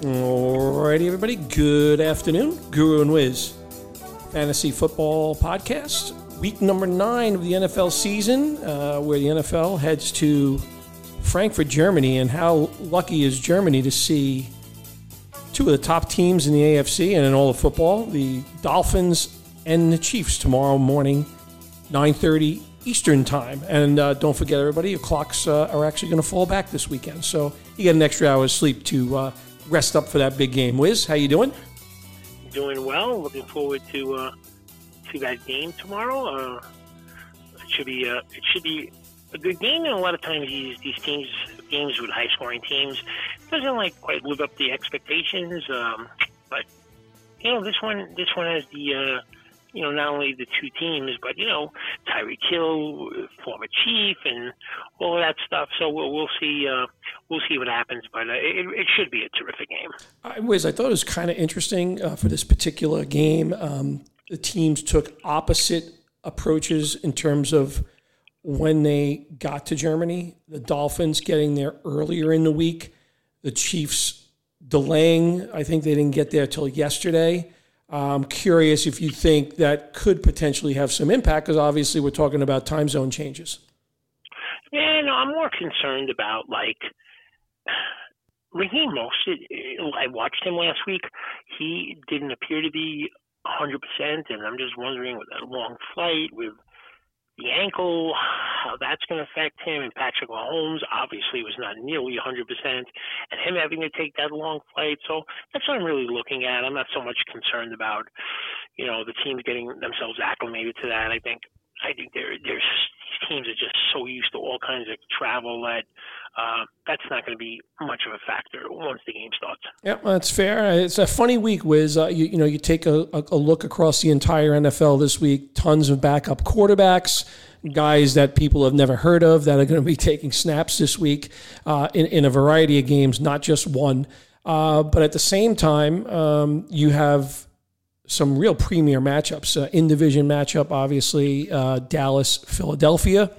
Alrighty, everybody. Good afternoon. Guru and Wiz Fantasy Football Podcast. Week number nine of the NFL season, uh, where the NFL heads to Frankfurt, Germany. And how lucky is Germany to see two of the top teams in the AFC and in all of football, the Dolphins and the Chiefs tomorrow morning, 9.30 Eastern time. And uh, don't forget, everybody, your clocks uh, are actually going to fall back this weekend. So you get an extra hour's sleep to uh, rest up for that big game. Wiz, how you doing? Doing well. Looking forward to uh, to that game tomorrow. Uh, it should be uh, it should be a good game. And a lot of times these these teams games with high scoring teams doesn't like quite live up to the expectations. Um, but you know this one this one has the uh, you know, not only the two teams, but you know, Tyreek Hill, former chief, and all of that stuff. So we'll, we'll see. Uh, we'll see what happens, but uh, it, it, should be a terrific game. I was. I thought it was kind of interesting uh, for this particular game. Um, the teams took opposite approaches in terms of when they got to Germany. The Dolphins getting there earlier in the week. The Chiefs delaying. I think they didn't get there till yesterday. I'm curious if you think that could potentially have some impact, because obviously we're talking about time zone changes. Yeah, no, I'm more concerned about like Raheem Mostert. I watched him last week. He didn't appear to be 100%, and I'm just wondering with that long flight with the ankle, that's going to affect him. And Patrick Mahomes obviously was not nearly 100%, and him having to take that long flight. So that's what I'm really looking at. I'm not so much concerned about, you know, the teams getting themselves acclimated to that. I think I think there there's these teams are just so used to all kinds of travel that uh, that's not going to be much of a factor once the game starts. Yeah, that's fair. It's a funny week, Wiz. Uh, you, you know, you take a, a look across the entire NFL this week. Tons of backup quarterbacks, guys that people have never heard of that are going to be taking snaps this week uh, in in a variety of games, not just one. Uh, but at the same time, um, you have some real premier matchups. Uh, in division matchup, obviously, uh, Dallas, Philadelphia.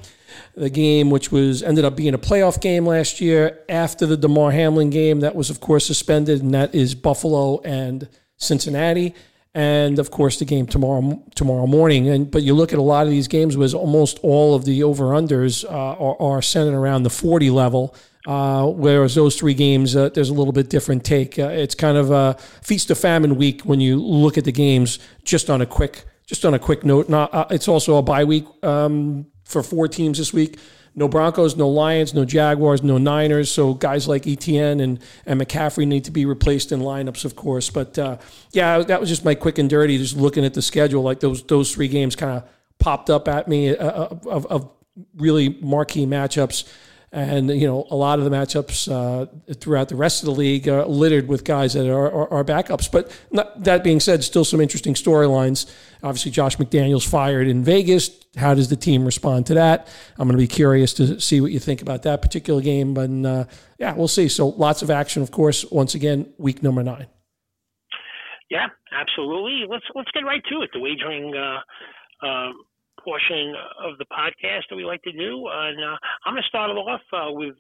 The game, which was ended up being a playoff game last year, after the Damar Hamlin game, that was of course suspended, and that is Buffalo and Cincinnati, and of course the game tomorrow tomorrow morning. And but you look at a lot of these games, was almost all of the over unders uh, are, are centered around the forty level. Uh, whereas those three games, uh, there's a little bit different take. Uh, it's kind of a feast of famine week when you look at the games. Just on a quick, just on a quick note, not, uh, it's also a bye week um, for four teams this week. No Broncos, no Lions, no Jaguars, no Niners. So guys like Etienne and, and McCaffrey need to be replaced in lineups, of course. But uh, yeah, that was just my quick and dirty. Just looking at the schedule, like those those three games kind of popped up at me uh, of, of really marquee matchups. And you know, a lot of the matchups uh, throughout the rest of the league are littered with guys that are, are, are backups. But not, that being said, still some interesting storylines. Obviously, Josh McDaniels fired in Vegas. How does the team respond to that? I'm going to be curious to see what you think about that particular game. But uh, yeah, we'll see. So lots of action, of course. Once again, week number nine. Yeah, absolutely. Let's let's get right to it. The wagering. Uh, uh, portion of the podcast that we like to do. And uh, I'm going to start it off uh, with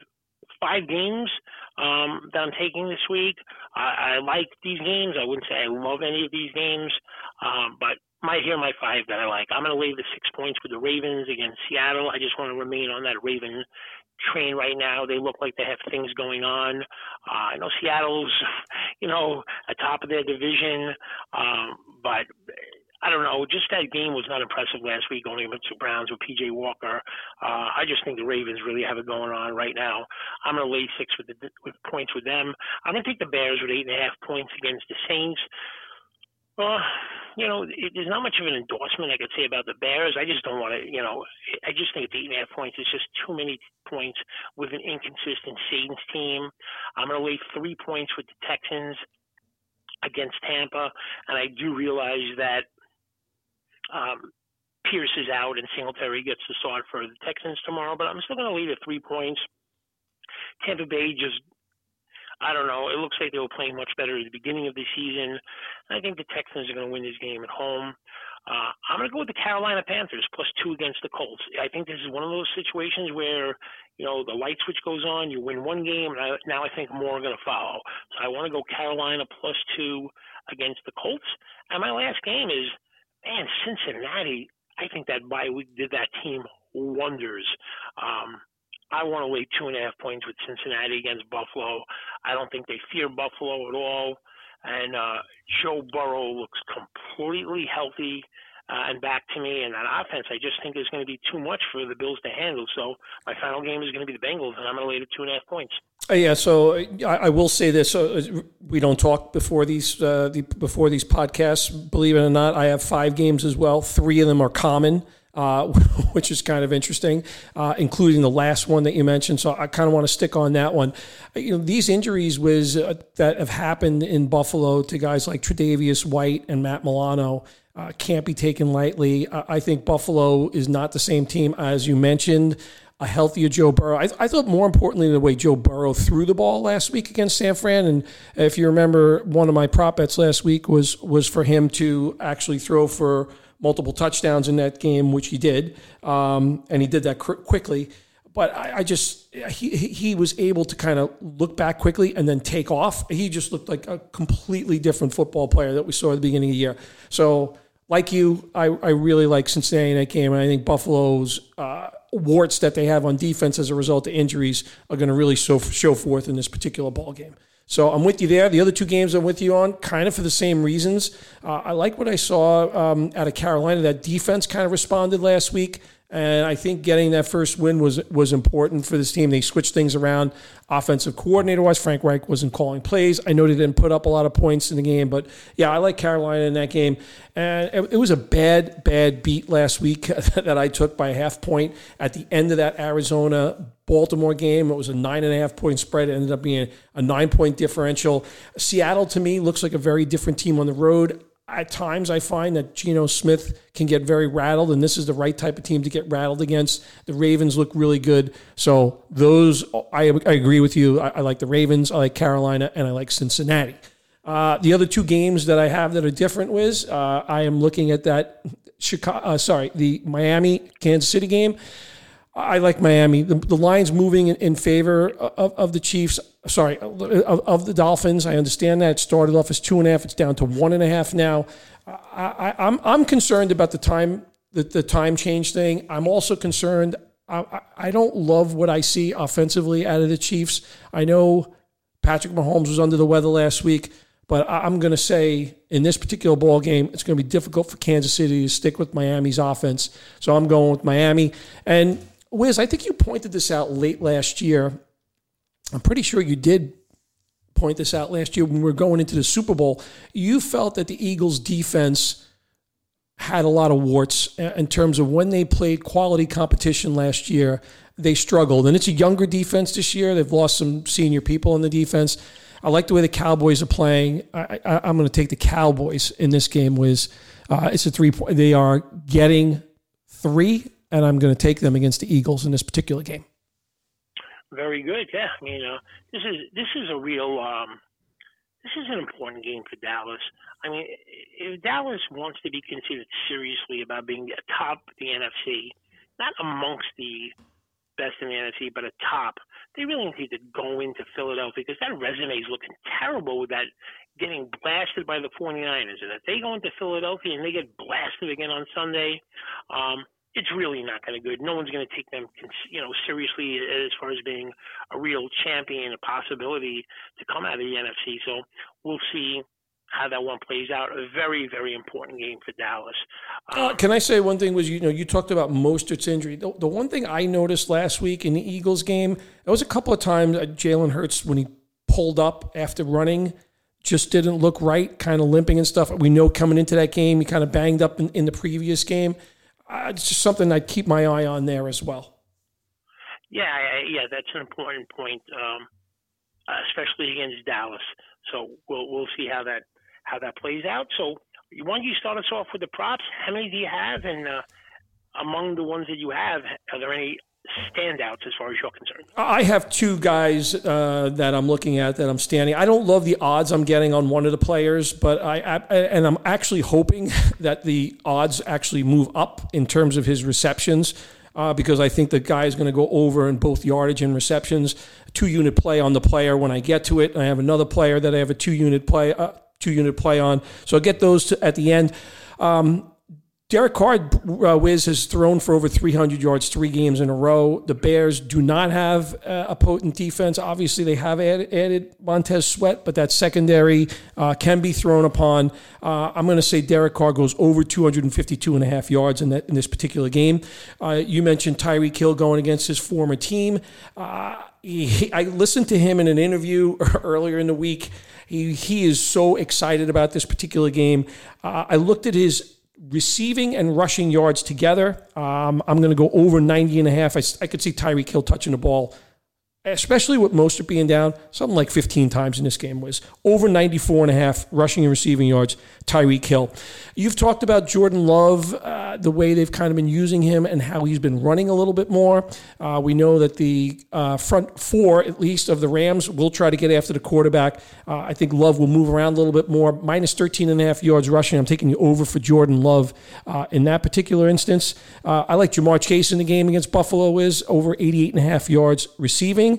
five games um, that I'm taking this week. I, I, like these games. I wouldn't say I love any of these games, um, but my here my five that I like. I'm going to lay the six points with the Ravens against Seattle. I just want to remain on that Raven train right now. They look like they have things going on. Uh, I know Seattle's, you know, atop of their division, um, but I don't know. Just that game was not impressive last week, going against the Browns with PJ Walker. Uh, I just think the Ravens really have it going on right now. I'm going to lay six with the with points with them. I'm going to take the Bears with eight and a half points against the Saints. Uh, you know, it, there's not much of an endorsement I could say about the Bears. I just don't want to, you know, I just think the eight and a half points is just too many points with an inconsistent Saints team. I'm going to lay three points with the Texans against Tampa, and I do realize that um, Pierce is out and Singletary gets the start for the Texans tomorrow, but I'm still going to leave at three points. Tampa Bay just, I don't know. It looks like they were playing much better at the beginning of the season. I think the Texans are going to win this game at home. Uh, I'm going to go with the Carolina Panthers plus two against the Colts. I think this is one of those situations where, you know, the light switch goes on, you win one game, and I, now I think more are going to follow. So I want to go Carolina plus two against the Colts. And my last game is, man, Cincinnati. I think that bye week did that team wonders. Um, I want to lay two and a half points with Cincinnati against Buffalo. I don't think they fear Buffalo at all and uh, Joe Burrow looks completely healthy uh, and back to me. And that offense, I just think is going to be too much for the Bills to handle. So my final game is going to be the Bengals, and I'm going to lay the two and a half points. Uh, yeah, so I, I, will say this: uh, we don't talk before these uh, the, before these podcasts. Believe it or not, I have five games as well. Three of them are common uh, which is kind of interesting, uh, including the last one that you mentioned. So I kind of want to stick on that one. You know, these injuries was that have happened in Buffalo to guys like Tre'Davious White and Matt Milano. Uh, can't be taken lightly. I think Buffalo is not the same team as you mentioned. A healthier Joe Burrow. I, I, thought more importantly the way Joe Burrow threw the ball last week against San Fran. And if you remember, one of my prop bets last week was was for him to actually throw for multiple touchdowns in that game, which he did, um, and he did that cr- quickly. But I, I, just he he was able to kind of look back quickly and then take off. He just looked like a completely different football player that we saw at the beginning of the year. So, like you, I, I really like Cincinnati in that game, and I think Buffalo's uh, warts that they have on defense as a result of injuries are going to really show show forth in this particular ball game. So I'm with you there. The other two games I'm with you on, kind of for the same reasons. Uh, I like what I saw um, out of Carolina. That defense kind of responded last week. And I think getting that first win was was important for this team. They switched things around. Offensive coordinator wise, Frank Reich wasn't calling plays. I know they didn't put up a lot of points in the game, but yeah, I like Carolina in that game. And it, it was a bad, bad beat last week that I took by a half point at the end of that Arizona Baltimore game. It was a nine and a half point spread. It ended up being a nine point differential. Seattle to me looks like a very different team on the road at times I find that Geno Smith can get very rattled, and this is the right type of team to get rattled against. The Ravens look really good. So, those, I, I agree with you. I, I, like the Ravens, I like Carolina, and I like Cincinnati. Uh, the other two games that I have that are different, Wiz, uh, I am looking at that Chicago, uh, sorry, the Miami Kansas City game. I like Miami. The, the line's moving in, in favor of, of, the Chiefs. Sorry, of, of, the Dolphins. I understand that. It started off as two and a half. It's down to one and a half now. I, am I'm, I'm concerned about the time the, the time change thing. I'm also concerned. I, I don't love what I see offensively out of the Chiefs. I know Patrick Mahomes was under the weather last week, but I'm going to say in this particular ball game, it's going to be difficult for Kansas City to stick with Miami's offense. So I'm going with Miami. And Wiz, I think you pointed this out late last year. I'm pretty sure you did point this out last year when we were going into the Super Bowl. You felt that the Eagles' defense had a lot of warts in terms of when they played quality competition last year. They struggled, and it's a younger defense this year. They've lost some senior people in the defense. I like the way the Cowboys are playing. I, am going to take the Cowboys in this game. Wiz, uh, it's a three point. They are getting three and I'm going to take them against the Eagles in this particular game. Very good. Yeah, I mean, uh, this is this is a real um, this is an important game for Dallas. I mean, if Dallas wants to be considered seriously about being atop the NFC, not amongst the best in the NFC, but atop, they really need to go into Philadelphia because that resume is looking terrible with that getting blasted by the 49ers. And if they go into Philadelphia and they get blasted again on Sunday, um, it's really not going to good. No one's going to take them, you know, seriously as far as being a real champion, a possibility to come out of the NFC. So we'll see how that one plays out. A very, very important game for Dallas. Uh, um, uh, can I say one thing? Was you know you talked about Mostert's injury. The, the, one thing I noticed last week in the Eagles game, there was a couple of times uh, Jalen Hurts when he pulled up after running. Just didn't look right, kind of limping and stuff. We know coming into that game, he kind of banged up in, in the previous game it's just something I keep my eye on there as well. Yeah, yeah, that's an important point, um, especially against Dallas. So we'll we'll see how that how that plays out. So why don't you start us off with the props? How many do you have? And uh, among the ones that you have, are there any standouts as far as you're concerned? I have two guys uh, that I'm looking at that I'm standing. I don't love the odds I'm getting on one of the players, but I, I and I'm actually hoping that the odds actually move up in terms of his receptions. Uh, because I think the guy is going to go over in both yardage and receptions. Two unit play on the player when I get to it. I have another player that I have a two unit play, uh, two unit play on. So I'll get those to, at the end. Um, Derek Carr, uh, Wiz, has thrown for over 300 yards three games in a row. The Bears do not have uh, a potent defense. Obviously, they have added, added Montez Sweat, but that secondary uh, can be thrown upon. Uh, I'm going to say Derek Carr goes over 252 and a half yards in, that, in this particular game. Uh, you mentioned Tyreek Hill going against his former team. Uh, he, I listened to him in an interview earlier in the week. He, he is so excited about this particular game. I looked at his receiving and rushing yards together. Um, I'm going to go over 90 and a half. I, I could see Tyreek Hill touching the ball especially with Mostert being down, something like 15 times in this game was over 94 and a half rushing and receiving yards, Tyreek Hill. You've talked about Jordan Love, uh, the way they've kind of been using him and how he's been running a little bit more. Uh, we know that the uh, front four, at least, of the Rams will try to get after the quarterback. Uh, I think Love will move around a little bit more. Minus 13 and a half yards rushing. I'm taking you over for Jordan Love uh, in that particular instance. Uh, I like Ja'Marr Chase in the game against Buffalo is over 88 and a half yards receiving.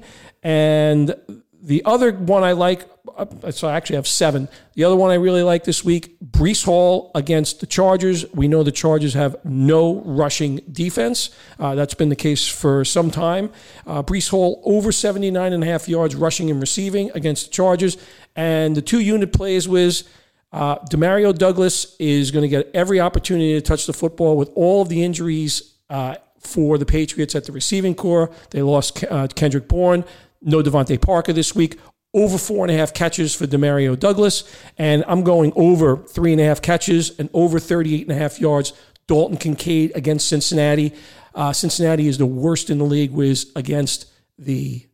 And the other one I like, uh, so I actually have seven. The other one I really like this week, Breece Hall against the Chargers. We know the Chargers have no rushing defense. Uh, that's been the case for some time. Uh, Breece Hall over 79 and a half yards rushing and receiving against the Chargers. And the two unit plays was uh, Demario Douglas is going to get every opportunity to touch the football with all of the injuries uh, for the Patriots at the receiving core. They lost uh, Kendrick Bourne, no DeVante Parker this week. Over four and a half catches for Demario Douglas. And I'm going over three and a half catches and over 38 and a half yards. Dalton Kincaid against Cincinnati. Uh, Cincinnati is the worst in the league was against the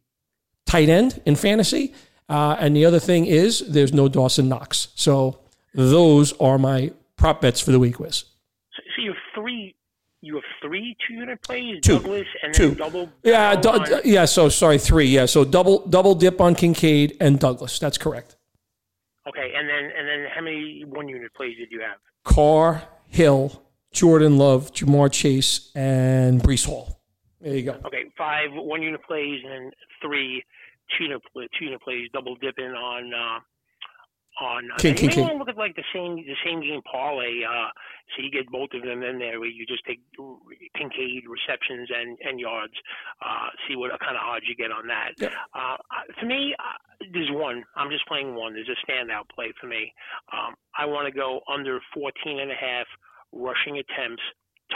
tight end in fantasy. Uh, and the other thing is there's no Dawson Knox. So those are my prop bets for the week, Wiz. So you have three you have three two unit plays, two. Douglas, and two. then double. Yeah, du- yeah. So sorry, three. Yeah, so double double dip on Kincaid and Douglas. That's correct. Okay, and then and then how many one unit plays did you have? Carr, Hill, Jordan Love, Ja'Marr Chase, and Breece Hall. There you go. Okay, five one unit plays and three two unit two unit plays, double dipping on. Uh, on. Uh, King, you King, may King. look at like the same the same game parlay. Uh, so you get both of them in there, where you just take Kincaid receptions and and yards. Uh, see what kind of odds you get on that. Yeah. Uh, to me, uh, there's one. I'm just playing one. There's a standout play for me. Um, I want to go under 14 and a half rushing attempts.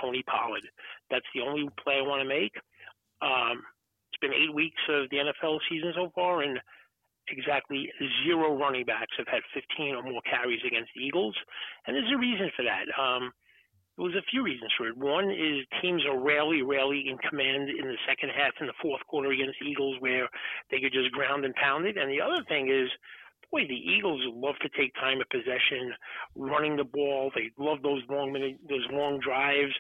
Tony Pollard. That's the only play I want to make. Um, it's been eight weeks of the NFL season so far, and exactly zero running backs have had 15 or more carries against the Eagles, and there's a reason for that. Um, there was a few reasons for it. One is teams are rarely, rarely in command in the second half in the fourth quarter against the Eagles, where they could just ground and pound it. And the other thing is, boy, the Eagles love to take time of possession, running the ball. They love those long minute, those long drives,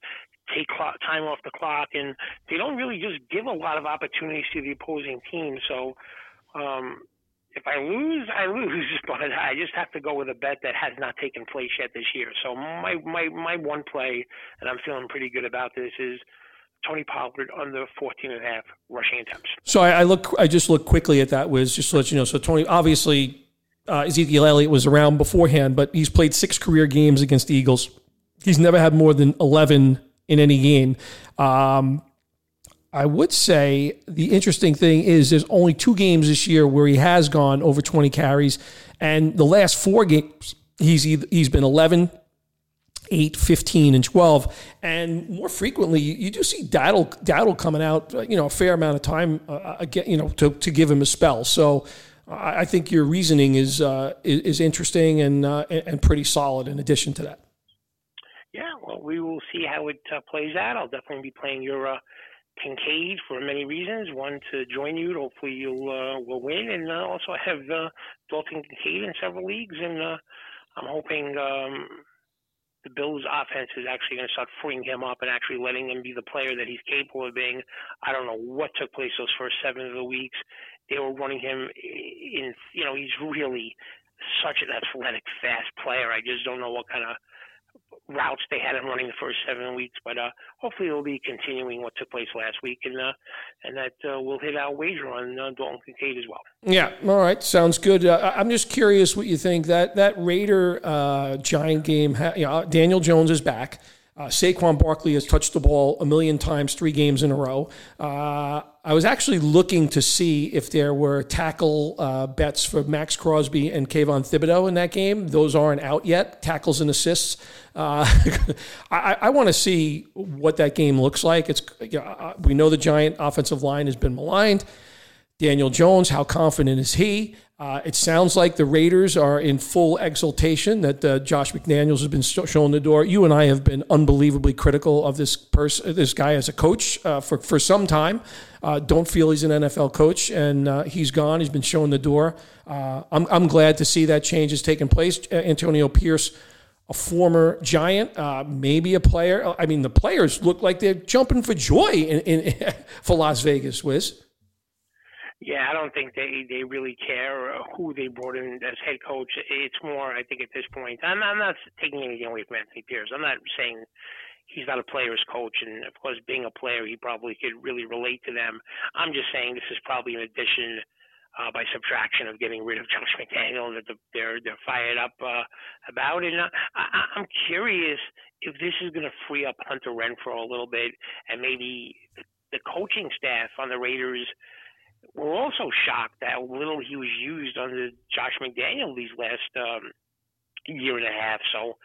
take clock, time off the clock, and they don't really just give a lot of opportunities to the opposing team. So. Um, if I lose, I lose, but I just have to go with a bet that has not taken place yet this year. So my my my one play, and I'm feeling pretty good about this, is Tony Pollard under 14 and a half rushing attempts. So I, I look. I just look quickly at that. Was just to let you know. So Tony, obviously, uh, Ezekiel Elliott was around beforehand, but he's played six career games against the Eagles. He's never had more than 11 in any game. Um, I would say the interesting thing is there's only two games this year where he has gone over 20 carries, and the last four games he's either, he's been 11, 8, 15, and 12. And more frequently, you, do see Dowdle, Dowdle coming out, uh, you know, a fair amount of time, uh, again, you know, to, to give him a spell. So I, think your reasoning is uh, is, interesting and uh, and pretty solid. In addition to that, Yeah, well, we will see how it uh, plays out. I'll definitely be playing your uh, Kincaid for many reasons. One to join you. Hopefully you'll uh, will win, and uh, also I have uh, Dalton Kincaid in several leagues, and uh, I'm hoping um, the Bills' offense is actually going to start freeing him up and actually letting him be the player that he's capable of being. I don't know what took place those first seven of the weeks. They were running him in, you know, he's really such an athletic, fast player. I just don't know what kind of routes they had him running the first seven weeks, but uh, hopefully they'll be continuing what took place last week, and uh, and that uh, we'll hit our wager on uh, Dalton Kincaid as well. Yeah, all right, sounds good. Uh, I'm just curious what you think that that Raider uh, Giant game. Daniel Jones is back. Uh, Saquon Barkley has touched the ball a million times, three games in a row. Uh, I was actually looking to see if there were tackle uh, bets for Maxx Crosby and Kayvon Thibodeaux in that game. Those aren't out yet, tackles and assists. Uh, I, I want to see what that game looks like. It's uh, We know the Giant offensive line has been maligned. Daniel Jones, how confident is he? Uh, it sounds like the Raiders are in full exultation that uh, Josh McDaniels has been showing the door. You and I have been unbelievably critical of this person, this guy as a coach uh, for for some time. Uh, don't feel he's an NFL coach, and uh, he's gone. He's been showing the door. Uh, I'm I'm glad to see that change has taken place. Antonio Pierce, a former Giant, maybe a player. I mean, the players look like they're jumping for joy in, in for Las Vegas. Wiz. Yeah, I don't think they they really care who they brought in as head coach. It's more, I think, at this point. I'm, I'm not taking anything away from Anthony Pierce. I'm not saying he's not a player's coach, and of course, being a player, he probably could really relate to them. I'm just saying this is probably an addition uh, by subtraction of getting rid of Josh McDaniel that they're they're fired up uh, about. And uh, I, I'm curious if this is going to free up Hunter Renfrow a little bit, and maybe the coaching staff on the Raiders we're also shocked at little he was used under Josh McDaniel these last um, year and a half. So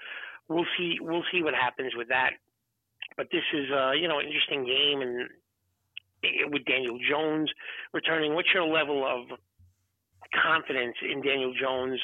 we'll see we'll see what happens with that. But this is uh, you know interesting game, and with Daniel Jones returning, what's your level of confidence in Daniel Jones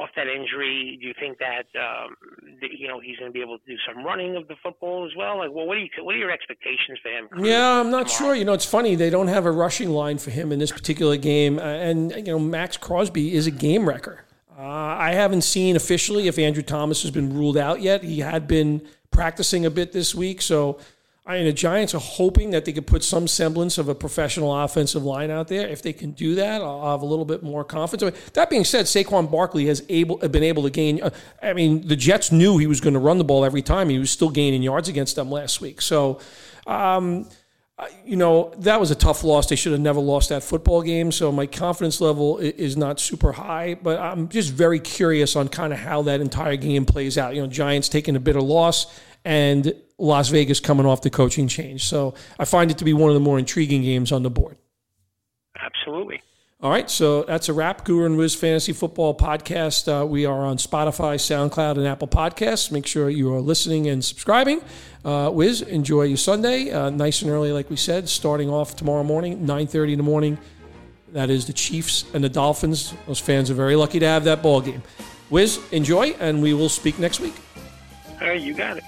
off that injury? Do you think that, um, that you know he's going to be able to do some running of the football as well? Like, well, what are you what are your expectations for him? Yeah, I'm not tomorrow? sure. You know, it's funny they don't have a rushing line for him in this particular game, uh, and you know Maxx Crosby is a game wrecker. Uh, I haven't seen officially if Andrew Thomas has been ruled out yet. He had been practicing a bit this week, so I mean, the Giants are hoping that they could put some semblance of a professional offensive line out there. If they can do that, I'll have a little bit more confidence. That being said, Saquon Barkley has able been able to gain. Uh, I mean, the Jets knew he was going to run the ball every time. He was still gaining yards against them last week. So, um, you know, that was a tough loss. They should have never lost that football game. So my confidence level is not super high, but I'm just very curious on kind of how that entire game plays out. You know, Giants taking a bitter loss and Las Vegas coming off the coaching change. So I find it to be one of the more intriguing games on the board. Absolutely. All right, so that's a wrap. Guru and Wiz Fantasy Football Podcast. Uh, we are on Spotify, SoundCloud, and Apple Podcasts. Make sure you are listening and subscribing. Uh, Wiz, enjoy your Sunday, uh, nice and early, like we said. Starting off tomorrow morning, nine thirty in the morning. That is the Chiefs and the Dolphins. Those fans are very lucky to have that ball game. Wiz, enjoy, and we will speak next week. All right, you got it.